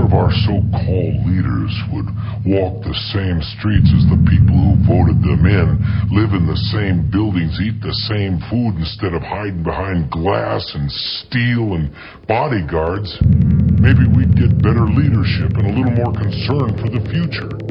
of our so-called leaders would walk the same streets as the people who voted them in, live in the same buildings, eat the same food instead of hiding behind glass and steel and bodyguards, maybe we'd get better leadership and a little more concern for the future.